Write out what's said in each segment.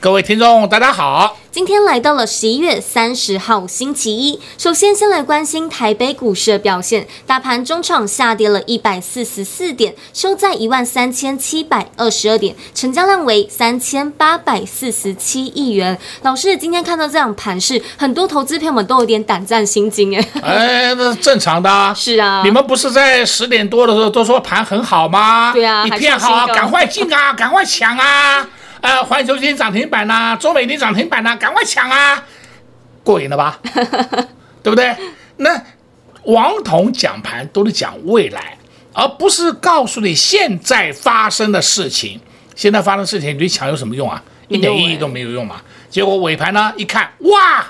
各位听众大家好。今天来到了十一月三十号星期一，首先先来关心台北股市的表现，大盘中场下跌了一百四十四点，收在一万三千七百二十二点，成交量为三千八百四十七亿元。老师，今天看到这样盘势，很多投资朋友们都有点胆战心惊哎。哎，那是正常的啊。是啊。你们不是在十点多的时候都说盘很好吗？对啊。一片好啊，赶快进啊，赶快抢啊！呃，环球金涨停板呐、啊，中美金涨停板呐、啊，赶快抢啊！过瘾了吧？对不对？那王彤讲盘都是讲未来，而不是告诉你现在发生的事情。现在发生的事情，你去抢有什么用啊？一点意义都没有用嘛。结果尾盘呢，一看，哇！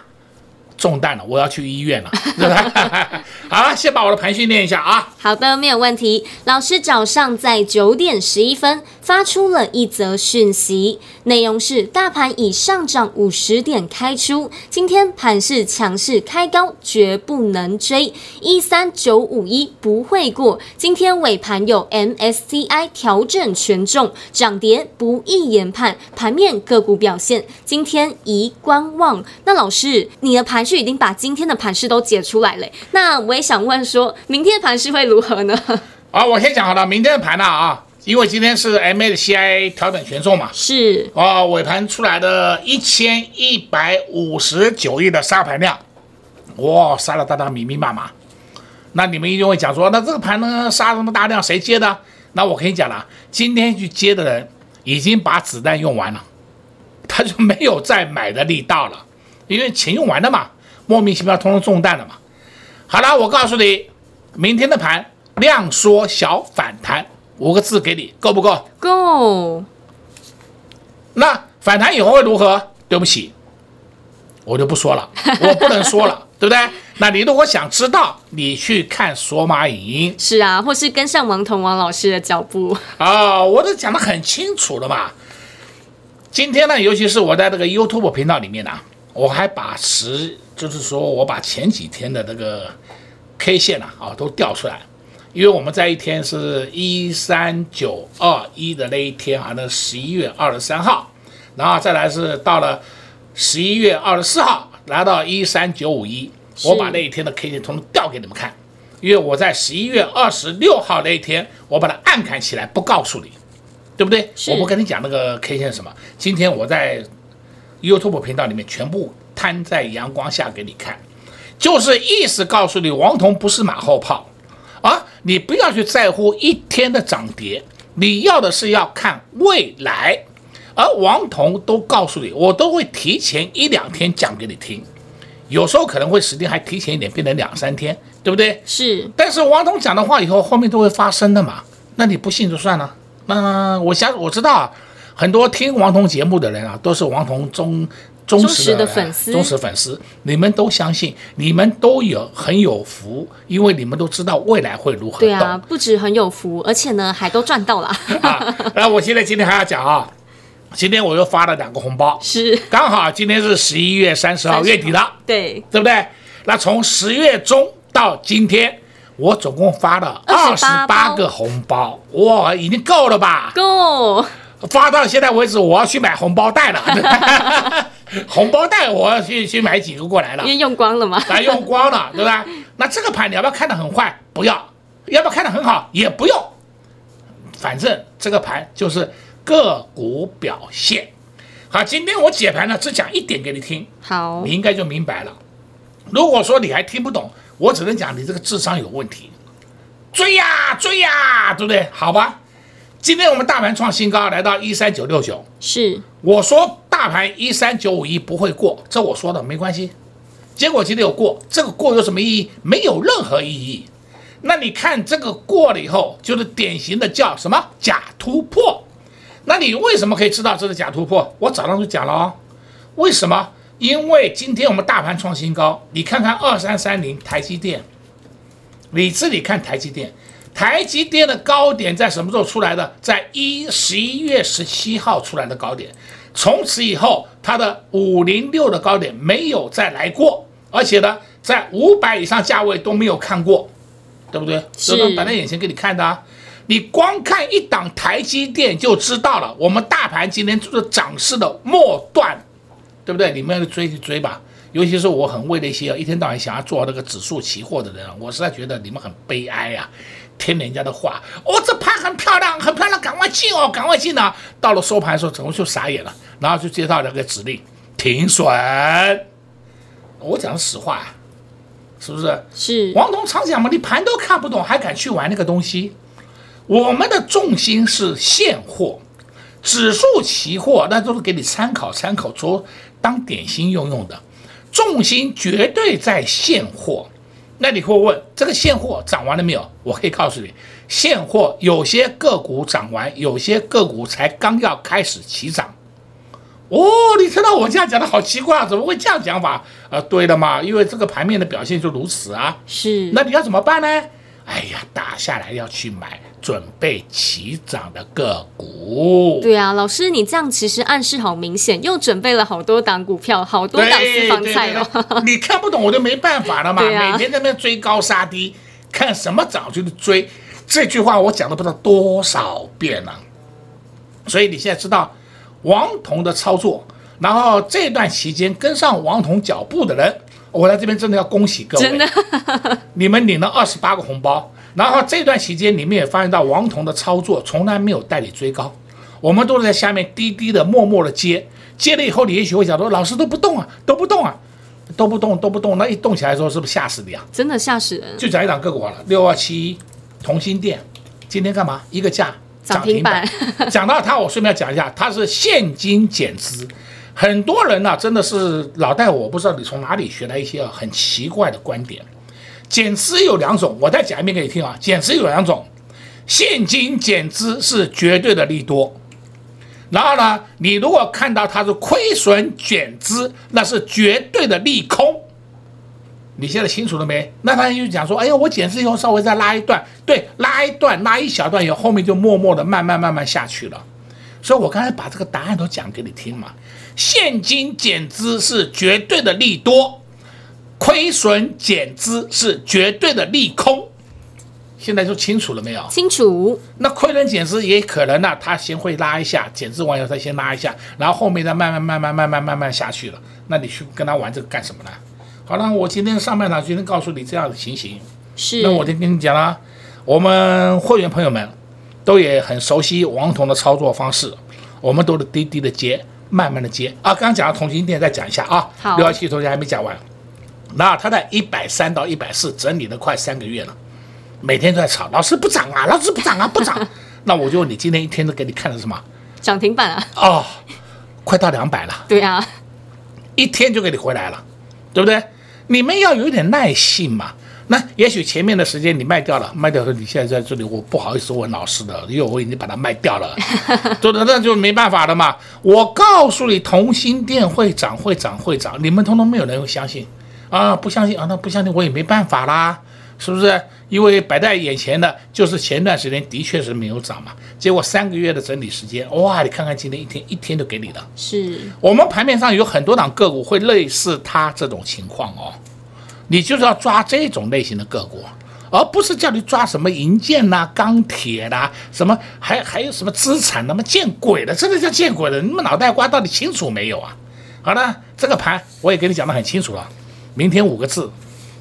中弹了，我要去医院了，对吧？好了，先把我的盘训练一下啊。好的，没有问题。老师早上在九点十一分发出了一则讯息，内容是：大盘已上涨五十点开出，今天盘势强势开高，绝不能追，一三九五一不会过。今天尾盘有 MSCI 调整权重，涨跌不易研判，盘面个股表现今天宜观望。那老师，你的盘？就已经把今天的盘势都解出来了，那我也想问说，明天的盘势会如何呢？啊，我先讲好了，明天的盘呢啊，因为今天是 MACI 调整权重嘛，是啊，尾盘出来的一千一百五十九亿的杀盘量，哇，杀了大大密密麻麻。那你们一定会讲说，那这个盘呢杀这么大量，谁接的？那我跟你讲了，今天去接的人已经把子弹用完了，他就没有再买的力道了，因为钱用完了嘛。莫名其妙，通通中弹了嘛？好了，我告诉你，明天的盘量缩小反弹五个字给你，够不够？够。那反弹以后会如何？对不起，我就不说了，我不能说了，对不对？那你如果想知道，你去看索马影音。是啊，或是跟上王彤王老师的脚步。啊、哦，我都讲得很清楚了嘛。今天呢，尤其是我在这个 YouTube 频道里面呢、啊，我还把十。就是说，我把前几天的那个 K 线啊，啊都调出来，因为我们在一天是一三九二一的那一天啊，那十一月二十三号，然后再来是到了十一月二十四号，来到一三九五一，我把那一天的 K 线统统调给你们看，因为我在十一月二十六号那一天，我把它暗砍起来，不告诉你，对不对？我不跟你讲那个 K 线是什么，今天我在 YouTube 频道里面全部。摊在阳光下给你看，就是意思告诉你，王彤不是马后炮啊！你不要去在乎一天的涨跌，你要的是要看未来。而王彤都告诉你，我都会提前一两天讲给你听，有时候可能会时间还提前一点，变成两三天，对不对？是。但是王彤讲的话以后后面都会发生的嘛，那你不信就算了。那我想我知道很多听王彤节目的人啊，都是王彤中。忠实的粉丝，忠实粉丝，你们都相信，你们都有很有福，因为你们都知道未来会如何。对啊，不止很有福，而且呢，还都赚到了。啊，那我现在今天还要讲啊，今天我又发了两个红包，是刚好今天是十一月三十号月底了，对，对不对？那从十月中到今天，我总共发了二十八个红包，哇，已经够了吧？够。发到现在为止，我要去买红包袋了。红包袋我要去去买几个过来了，因为用光了嘛，啊，用光了，对吧？那这个盘你要不要看得很坏？不要，要不要看得很好？也不用。反正这个盘就是个股表现。好，今天我解盘呢，只讲一点给你听，好，你应该就明白了。如果说你还听不懂，我只能讲你这个智商有问题。追呀追呀，对不对？好吧。今天我们大盘创新高，来到一三九六九。是，我说大盘一三九五一不会过，这我说的没关系。结果今天有过，这个过有什么意义？没有任何意义。那你看这个过了以后，就是典型的叫什么假突破。那你为什么可以知道这是假突破？我早上就讲了哦，为什么？因为今天我们大盘创新高，你看看二三三零台积电，你自己看台积电，台积电的高点在什么时候出来的？在一十一月十七号出来的高点，从此以后它的五零六的高点没有再来过，而且呢，在五百以上价位都没有看过，对不对？是摆在眼前给你看的啊，你光看一档台积电就知道了，我们大盘今天就是涨势的末段。对不对？你们要追就追吧，尤其是我很为那些一天到晚想要做那个指数期货的人，我实在觉得你们很悲哀啊！听人家的话，哦，这盘很漂亮，很漂亮，赶快进哦，赶快进啊！到了收盘的时候，怎么就傻眼了？然后就接到那个指令停损。我讲的实话，是不是？是。王彤常讲嘛，你盘都看不懂，还敢去玩那个东西？我们的重心是现货，指数期货那都是给你参考参考做。当点心用用的，重心绝对在现货。那你会问，这个现货涨完了没有？我可以告诉你，现货有些个股涨完，有些个股才刚要开始起涨。哦，你听到我这样讲的好奇怪啊，怎么会这样讲法？啊、呃，对的嘛，因为这个盘面的表现就如此啊。是。那你要怎么办呢？哎呀，打下来要去买准备起涨的个股。对啊，老师，你这样其实暗示好明显，又准备了好多档股票，好多档私房菜哦。你看不懂我就没办法了嘛。啊、每天在那边追高杀低，看什么涨就去追。这句话我讲了不知道多少遍了。所以你现在知道王彤的操作，然后这段期间跟上王彤脚步的人。我在这边真的要恭喜各位，真的，你们领了二十八个红包。然后这段期间，你们也发现到王彤的操作从来没有带你追高，我们都是在下面低低的、默默的接。接了以后，你也许会想说：“老师都不动啊，都不动啊，都不动，都不动。”那一动起来的时候，是不是吓死你啊？真的吓死人。就讲一档个股好了，六二七一，同心店，今天干嘛？一个价涨停板。讲到它，我顺便讲一下，它是现金减资。很多人呢、真的是老戴，我不知道你从哪里学来一些很奇怪的观点。减资有两种，我再讲一遍给你听啊。减资有两种，现金减资是绝对的利多，然后呢，你如果看到它是亏损减资，那是绝对的利空。你现在清楚了没？那他就讲说，哎呀，我减资以后稍微再拉一段，对，拉一段，拉一小段以后，后面就默默的慢慢慢慢下去了。所以我刚才把这个答案都讲给你听嘛。现金减资是绝对的利多，亏损减资是绝对的利空。现在就清楚了没有？清楚。那亏损减资也可能呢、啊，他先会拉一下，减资完以后他先拉一下，然后后面再慢慢慢慢慢慢慢慢下去了。那你去跟他玩这个干什么呢？好了，我今天上半场今天告诉你这样的情形。是。那我就跟你讲了，我们会员朋友们都也很熟悉王彤的操作方式，我们都是低低的接。慢慢的接啊，刚刚讲到同心电，再讲一下啊。好，六幺七同学还没讲完。那他在一百三到一百四整理了快三个月了，每天都在吵，老师不涨啊，老师不涨啊，不涨。那我就问你，今天一天都给你看的什么？涨停板啊。哦，快到两百了。对啊，一天就给你回来了，对不对？你们要有点耐性嘛。那也许前面的时间你卖掉了，卖掉了，你现在在这里，我不好意思问老师的，因为我已经把它卖掉了，对的，那就没办法了嘛。我告诉你，同心店会涨，会涨，会涨，你们通通没有人会相信啊，不相信啊，那不相信我也没办法啦，是不是？因为摆在眼前的就是前段时间的确是没有涨嘛，结果三个月的整理时间，哇，你看看今天一天一天都给你了，是我们盘面上有很多档个股会类似它这种情况哦。你就是要抓这种类型的个股，而不是叫你抓什么银建呐、钢铁呐，什么还还有什么资产，那么见鬼了，真的叫见鬼了！你们脑袋瓜到底清楚没有啊？好了，这个盘我也给你讲得很清楚了。明天五个字，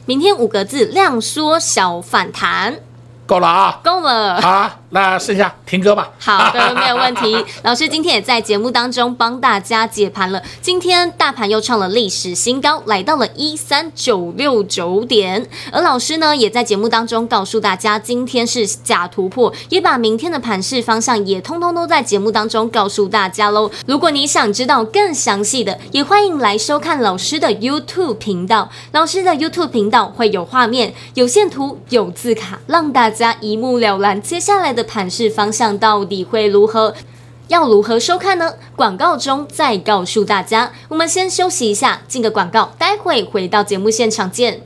明天五个字，量缩小反弹。够了啊，够了。好，那剩下听歌吧。好的，没有问题。老师今天也在节目当中帮大家解盘了。今天大盘又创了历史新高，来到了一三九六九点。而老师呢，也在节目当中告诉大家，今天是假突破，也把明天的盘势方向也通通都在节目当中告诉大家喽。如果你想知道更详细的，也欢迎来收看老师的 YouTube 频道。老师的 YouTube 频道会有画面、有线图、有字卡，让大家。家一目了然，接下来的盘势方向到底会如何？要如何收看呢？广告中再告诉大家。我们先休息一下，进个广告，待会回到节目现场见。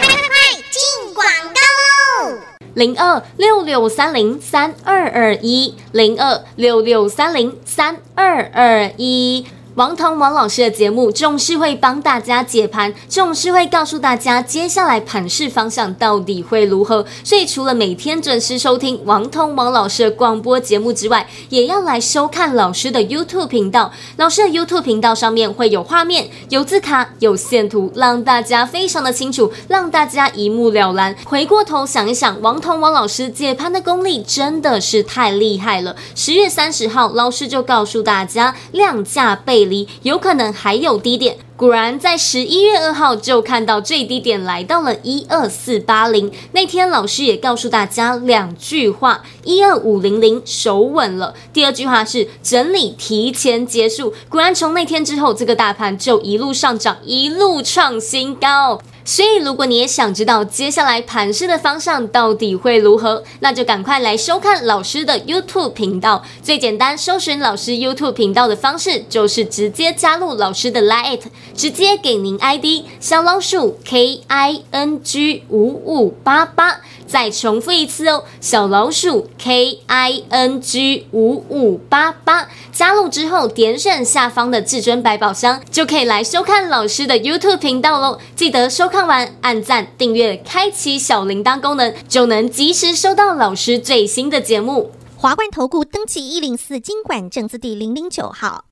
快快快，进广告喽！零二六六三零三二二一，零二六六三零三二二一。王彤王老师的节目总是会帮大家解盘，总是会告诉大家接下来盘市方向到底会如何。所以除了每天准时收听王彤王老师的广播节目之外，也要来收看老师的 YouTube 频道。老师的 YouTube 频道上面会有画面、有字卡、有线图，让大家非常的清楚，让大家一目了然。回过头想一想，王彤王老师解盘的功力真的是太厉害了。十月三十号，老师就告诉大家量价背离。有可能还有低点，果然在十一月二号就看到最低点来到了一二四八零。那天老师也告诉大家两句话：一二五零零守稳了。第二句话是整理提前结束。果然从那天之后，这个大盘就一路上涨，一路创新高。所以，如果你也想知道接下来盘势的方向到底会如何，那就赶快来收看老师的 YouTube 频道。最简单搜寻老师 YouTube 频道的方式，就是直接加入老师的 Line，直接给您 ID 小老鼠 K I N G 五五八八。再重复一次哦，小老鼠 K I N G 五五八八，加入之后点选下方的至尊百宝箱，就可以来收看老师的 YouTube 频道喽。记得收看看完按赞、订阅、开启小铃铛功能，就能及时收到老师最新的节目。华冠投顾登记一零四经管证字第零零九号。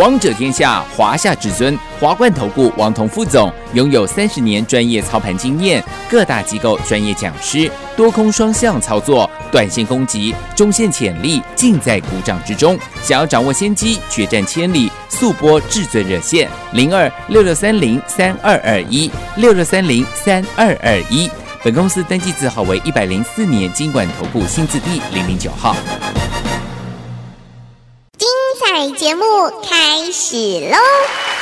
王者天下，华夏至尊，华冠投顾王彤副总拥有三十年专业操盘经验，各大机构专业讲师，多空双向操作，短线攻击，中线潜力尽在股掌之中。想要掌握先机，决战千里，速拨至尊热线零二六六三零三二二一六六三零三二二一。本公司登记字号为一百零四年金管投顾新字第零零九号。节目开始喽！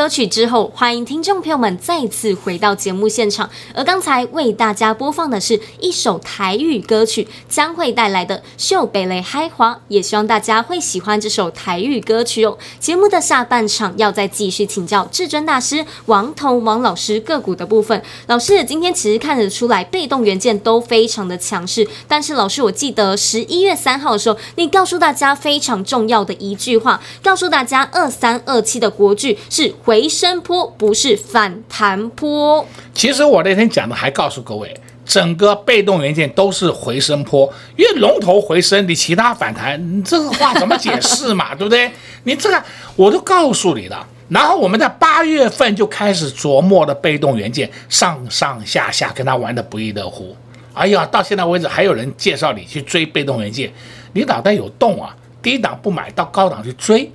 歌曲之后，欢迎听众朋友们再次回到节目现场。而刚才为大家播放的是一首台语歌曲，将会带来的《秀北雷嗨华》，也希望大家会喜欢这首台语歌曲哦。节目的下半场要再继续请教至尊大师王彤王老师个股的部分。老师今天其实看得出来，被动元件都非常的强势，但是老师，我记得十一月三号的时候，你告诉大家非常重要的一句话，告诉大家二三二七的国剧是回升坡，不是反弹坡。其实我那天讲的还告诉各位，整个被动元件都是回升坡，因为龙头回升，你其他反弹，你这个话怎么解释嘛？对不对？你这个我都告诉你了。然后我们在八月份就开始琢磨的被动元件，上上下下跟他玩的不亦乐乎。哎呀，到现在为止还有人介绍你去追被动元件，你脑袋有洞啊？低档不买，到高档去追。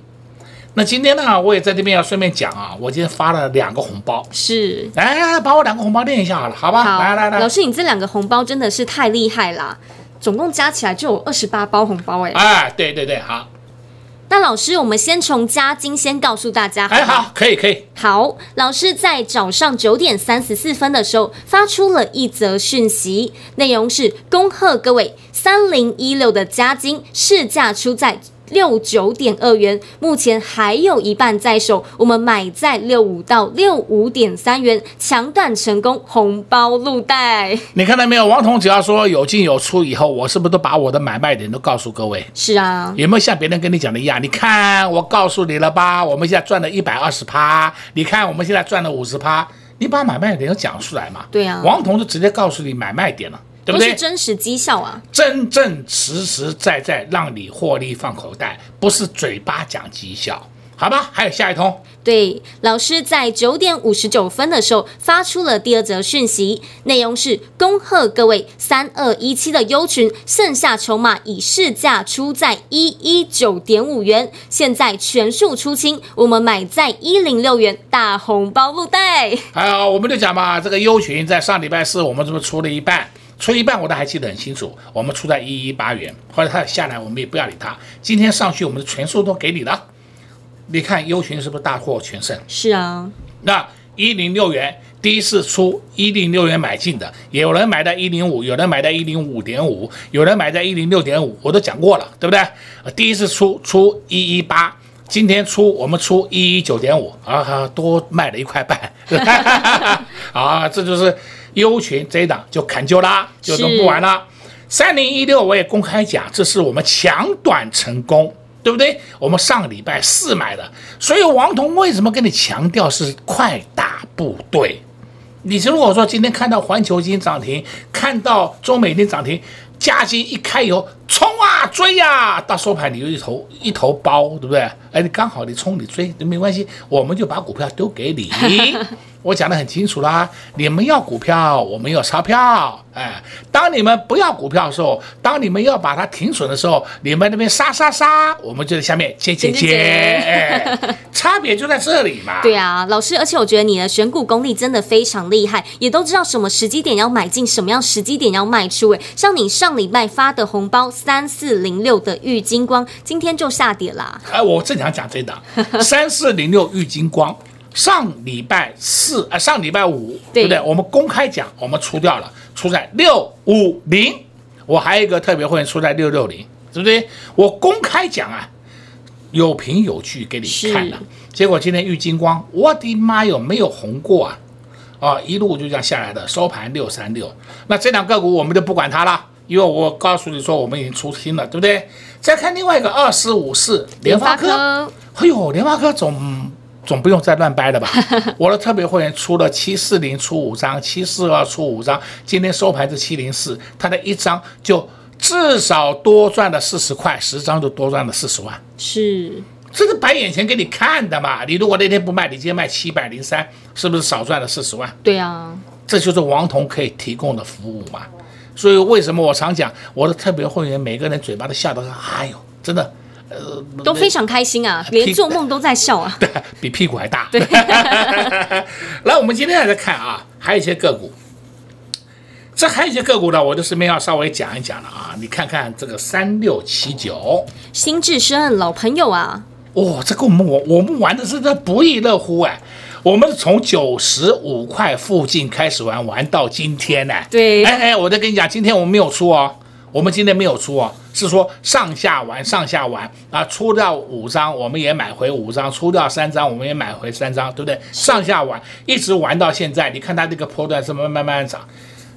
那今天呢，我也在这边要顺便讲啊，我今天发了两个红包，是，来来来把我两个红包念一下好了，好吧？好，来来来，老师，你这两个红包真的是太厉害啦，总共加起来就有二十八包红包哎。哎，对对对，好。那老师，我们先从加金先告诉大家好好。哎，好，可以可以。好，老师在早上九点三十四分的时候发出了一则讯息，内容是恭贺各位三零一六的加金市价出在。六九点二元，目前还有一半在手，我们买在六五到六五点三元，抢断成功，红包入袋。你看到没有？王彤只要说有进有出以后，我是不是都把我的买卖点都告诉各位？是啊，有没有像别人跟你讲的一样？你看我告诉你了吧？我们现在赚了一百二十趴，你看我们现在赚了五十趴，你把买卖点都讲出来嘛？对啊，王彤就直接告诉你买卖点了。对不对？都是真实绩效啊，真正实实在在让你获利放口袋，不是嘴巴讲绩效，好吧？还有下一通。对，老师在九点五十九分的时候发出了第二则讯息，内容是恭贺各位三二一七的优群，剩下筹码以市价出在一一九点五元，现在全数出清，我们买在一零六元，大红包入袋。还有，我们就讲嘛，这个优群在上礼拜四我们是不是出了一半。出一半我都还记得很清楚，我们出在一一八元，后来它下来我们也不要理它。今天上去我们的全数都给你了，你看优群是不是大获全胜？是啊，那一零六元第一次出一零六元买进的，有人买在一零五，有人买在一零五点五，有人买在一零六点五，我都讲过了，对不对？第一次出出一一八，今天出我们出一一九点五，啊，多卖了一块半，啊，这就是。优群这一档就砍就拉，就都不玩了。三零一六我也公开讲，这是我们抢短成功，对不对？我们上个礼拜四买的，所以王彤为什么跟你强调是快打部队？你如果说今天看到环球金涨停，看到中美金涨停，加金一开以后冲啊追呀、啊，到收盘你就一头一头包，对不对？哎，你刚好你冲你追都没关系，我们就把股票丢给你。我讲的很清楚啦，你们要股票，我们要钞票。哎，当你们不要股票的时候，当你们要把它停损的时候，你们那边杀杀杀，我们就在下面接接接，哎，差别就在这里嘛。对啊，老师，而且我觉得你的选股功力真的非常厉害，也都知道什么时机点要买进，什么样时机点要卖出。哎，像你上礼拜发的红包三四零六的玉金光，今天就下跌啦。哎，我正想讲这档 三四零六玉金光。上礼拜四，呃，上礼拜五，对，对不对？我们公开讲，我们出掉了，出在六五零。我还有一个特别会员出在六六零，对不对？我公开讲啊，有凭有据给你看了。结果今天玉金光，我的妈哟，没有红过啊！啊，一路就这样下来的，收盘六三六。那这两个股我们就不管它了，因为我告诉你说，我们已经出清了，对不对？再看另外一个二四五四联发科，哎呦，联发科总。总不用再乱掰了吧？我的特别会员出了七四零出五张，七四二出五张，今天收盘是七零四，他的一张就至少多赚了四十块，十张就多赚了四十万。是，这是摆眼前给你看的嘛？你如果那天不卖，你今天卖七百零三，是不是少赚了四十万？对啊，这就是王彤可以提供的服务嘛。所以为什么我常讲，我的特别会员每个人嘴巴都笑得很，哎呦，真的。呃，都非常开心啊，连做梦都在笑啊，对，比屁股还大。对，来，我们今天还在看啊，还有一些个股，这还有一些个股呢，我就顺便要稍微讲一讲了啊。你看看这个三六七九，新智深老朋友啊，哦，这个我们我我们玩的是这不亦乐乎哎！我们从九十五块附近开始玩，玩到今天呢。对，哎哎，我再跟你讲，今天我们没有出哦，我们今天没有出哦，是说上下玩上下玩啊，出掉五张我们也买回五张，出掉三张我们也买回三张，对不对？上下玩一直玩到现在，你看它这个波段是慢慢慢慢涨，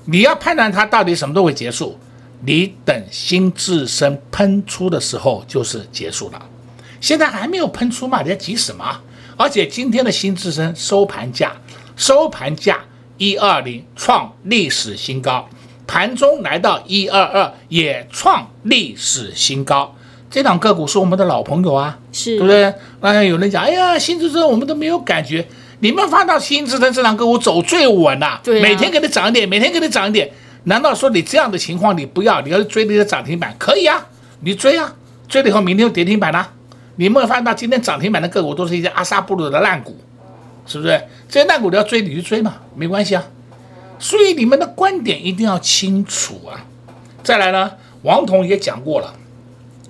你要判断它到底什么时候会结束，你等新自身喷出的时候就是结束了。现在还没有喷出嘛？你在急什么？而且今天的新智深收盘价，收盘价一二零创历史新高，盘中来到一二二也创历史新高。这档个股是我们的老朋友啊，是对不对？那有人讲，哎呀，新智深我们都没有感觉，你们发到新智深这档个股走最稳了，啊，对啊，每天给你涨一点，每天给你涨一点。难道说你这样的情况你不要？你要追那个涨停板可以啊，你追啊，追了以后明天又跌停板了。你有没有发现到今天涨停板的个股都是一些阿萨布鲁的烂股，是不是？这些烂股你要追你去追嘛，没关系啊。所以你们的观点一定要清楚啊。再来呢，王彤也讲过了，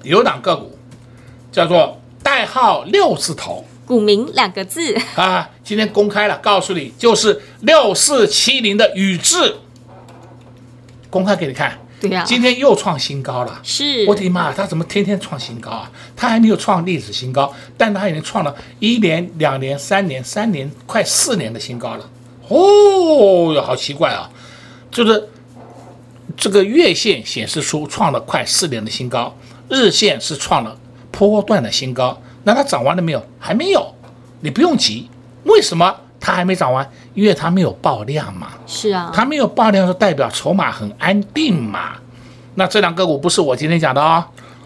有档个股叫做代号六字头，股名两个字啊，今天公开了，告诉你就是六四七零的宇智，公开给你看。对呀、啊，今天又创新高了。是，我的妈，他怎么天天创新高啊？他还没有创历史新高，但他已经创了一年、两年、三年、三年，快四年的新高了。哦哟，好奇怪啊！就是这个月线显示出创了快四年的新高，日线是创了波段的新高。那它涨完了没有？还没有。你不用急，为什么？它还没涨完，因为它没有爆量嘛。是啊，它没有爆量，就代表筹码很安定嘛。那这两个股不是我今天讲的哦，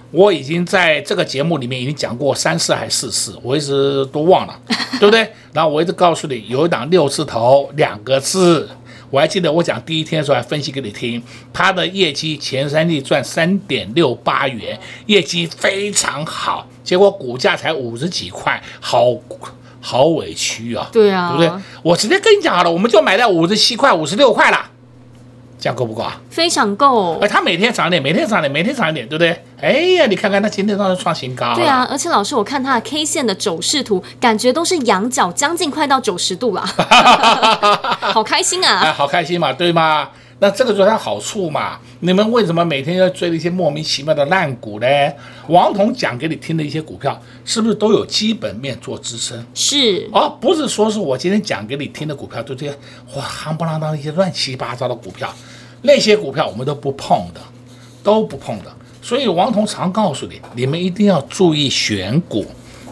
我已经在这个节目里面已经讲过三次还是四次，我一直都忘了，对不对？然后我一直告诉你，有一档六字头两个字，我还记得我讲第一天的时候还分析给你听，它的业绩前三季赚三点六八元，业绩非常好，结果股价才五十几块，好。好委屈啊！对啊，对不对？我直接跟你讲好了，我们就买在五十七块、五十六块了，这样够不够啊？非常够。哎它每天涨点，每天涨点，每天涨点，对不对？哎呀，你看看它今天当然创新高。对啊，而且老师，我看它的 K 线的走势图，感觉都是仰角，将近快到九十度了，好开心啊！哎，好开心嘛，对吗？那这个就是它好处嘛？你们为什么每天要追那些莫名其妙的烂股呢？王彤讲给你听的一些股票，是不是都有基本面做支撑？是，而、哦、不是说是我今天讲给你听的股票，就这些哇，夯不啷当一些乱七八糟的股票，那些股票我们都不碰的，都不碰的。所以王彤常告诉你，你们一定要注意选股。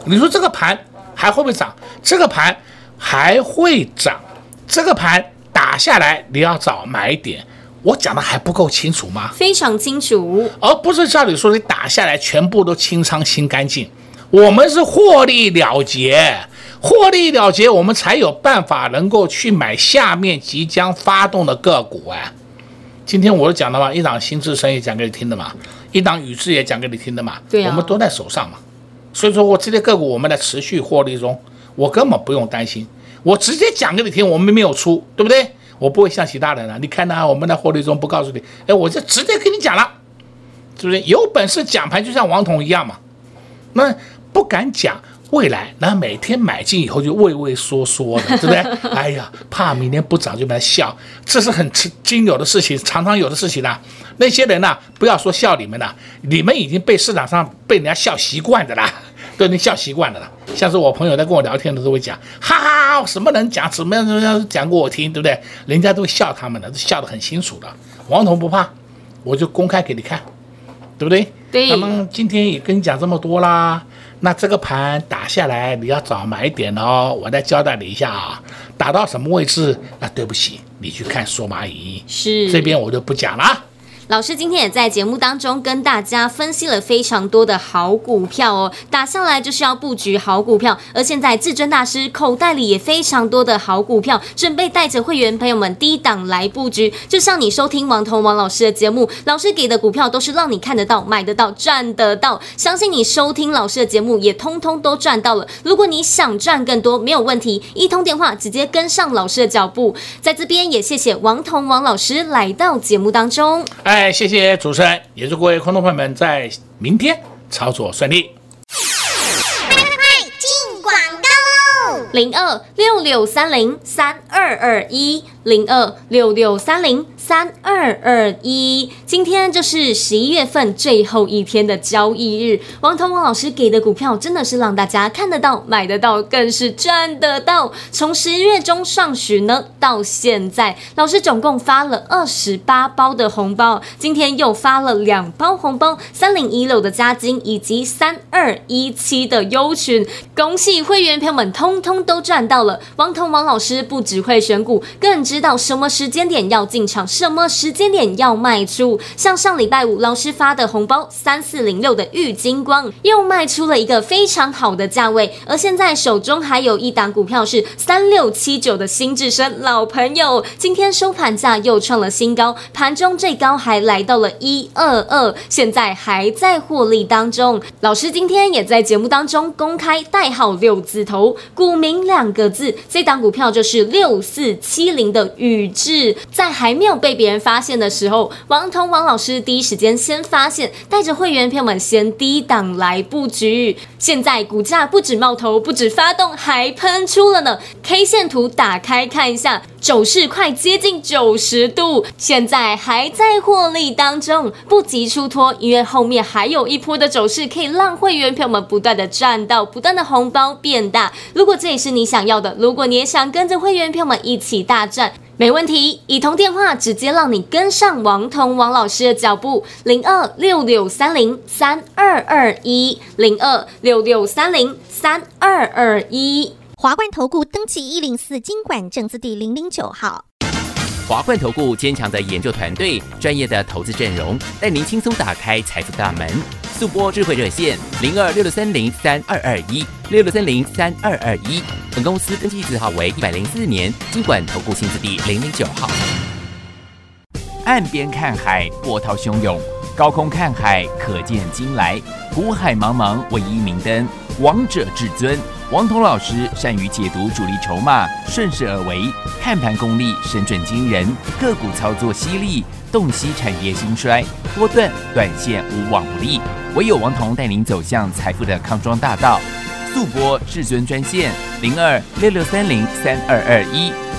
你说这个盘还会不会涨？这个盘还会涨？这个盘？打下来，你要找买点，我讲的还不够清楚吗？非常清楚，而不是照理说你打下来全部都清仓清干净。我们是获利了结，获利了结，我们才有办法能够去买下面即将发动的个股啊。今天我讲的嘛，一档新智深也讲给你听的嘛，一档宇智也讲给你听的嘛，对啊，我们都在手上嘛。所以说我这些个股我们在持续获利中，我根本不用担心。我直接讲给你听，我们没有出，对不对？我不会像其他人了。你看呢，我们在获利中不告诉你，哎，我就直接跟你讲了，是不是？有本事讲盘就像王彤一样嘛。那不敢讲未来，那每天买进以后就畏畏缩缩的，对不对？哎呀，怕明天不涨就来笑，这是很吃经有的事情，常常有的事情啦。那些人呐，不要说笑你们了，你们已经被市场上被人家笑习惯的啦。都已经笑习惯了啦，像是我朋友在跟我聊天的时候会讲，哈哈，什么人讲什么样什么样讲给我听，对不对？人家都会笑他们的，都笑得很清楚的。王彤不怕，我就公开给你看，对不对？对。那么今天也跟你讲这么多啦，那这个盘打下来你要找买点哦，我再交代你一下啊，打到什么位置？那对不起，你去看索马影，是，这边我就不讲了。老师今天也在节目当中跟大家分析了非常多的好股票哦，打下来就是要布局好股票，而现在至尊大师口袋里也非常多的好股票，准备带着会员朋友们低档来布局。就像你收听王彤王老师的节目，老师给的股票都是让你看得到、买得到、赚得到。相信你收听老师的节目也通通都赚到了。如果你想赚更多，没有问题，一通电话直接跟上老师的脚步。在这边也谢谢王彤王老师来到节目当中。哎。谢谢主持人，也祝各位观众朋友们在明天操作顺利。快进广告喽！零二六六三零三二二一零二六六三零。三二二一。今天就是十一月份最后一天的交易日，王彤王老师给的股票真的是让大家看得到、买得到，更是赚得到。从十一月中上旬呢到现在，老师总共发了二十八包的红包，今天又发了两包红包，三零一六的加金以及三二一七的优群，恭喜会员朋友们通通。都赚到了，王彤王老师不只会选股，更知道什么时间点要进场，什么时间点要卖出。像上礼拜五老师发的红包三四零六的玉金光，又卖出了一个非常好的价位。而现在手中还有一档股票是三六七九的新智深老朋友，今天收盘价又创了新高，盘中最高还来到了一二二，现在还在获利当中。老师今天也在节目当中公开代号六字头股民。两个字，这档股票就是六四七零的宇智，在还没有被被别人发现的时候，王彤王老师第一时间先发现，带着会员朋友们先低档来布局。现在股价不止冒头，不止发动，还喷出了呢。K 线图打开看一下，走势快接近九十度，现在还在获利当中，不急出脱，因为后面还有一波的走势可以让会员朋友们不断的赚到，不断的红包变大。如果这也是你想要的，如果你也想跟着会员朋友们一起大赚，没问题，以通电话直接让你跟上王彤王老师的脚步，零二六六三零三二二一，零二六六三零三二二一，华冠投顾登记一零四经管证字第零零九号。华冠投顾坚强的研究团队，专业的投资阵容，带您轻松打开财富大门。速播智慧热线零二六六三零三二二一六六三零三二二一。本公司登记字号为一百零四年金管投顾新字第零零九号。岸边看海，波涛汹涌；高空看海，可见金来。股海茫茫，唯一明灯，王者至尊。王彤老师善于解读主力筹码，顺势而为，看盘功力神准惊人，个股操作犀利，洞悉产业兴衰，波段短线无往不利。唯有王彤带领走向财富的康庄大道。速拨至尊专线零二六六三零三二二一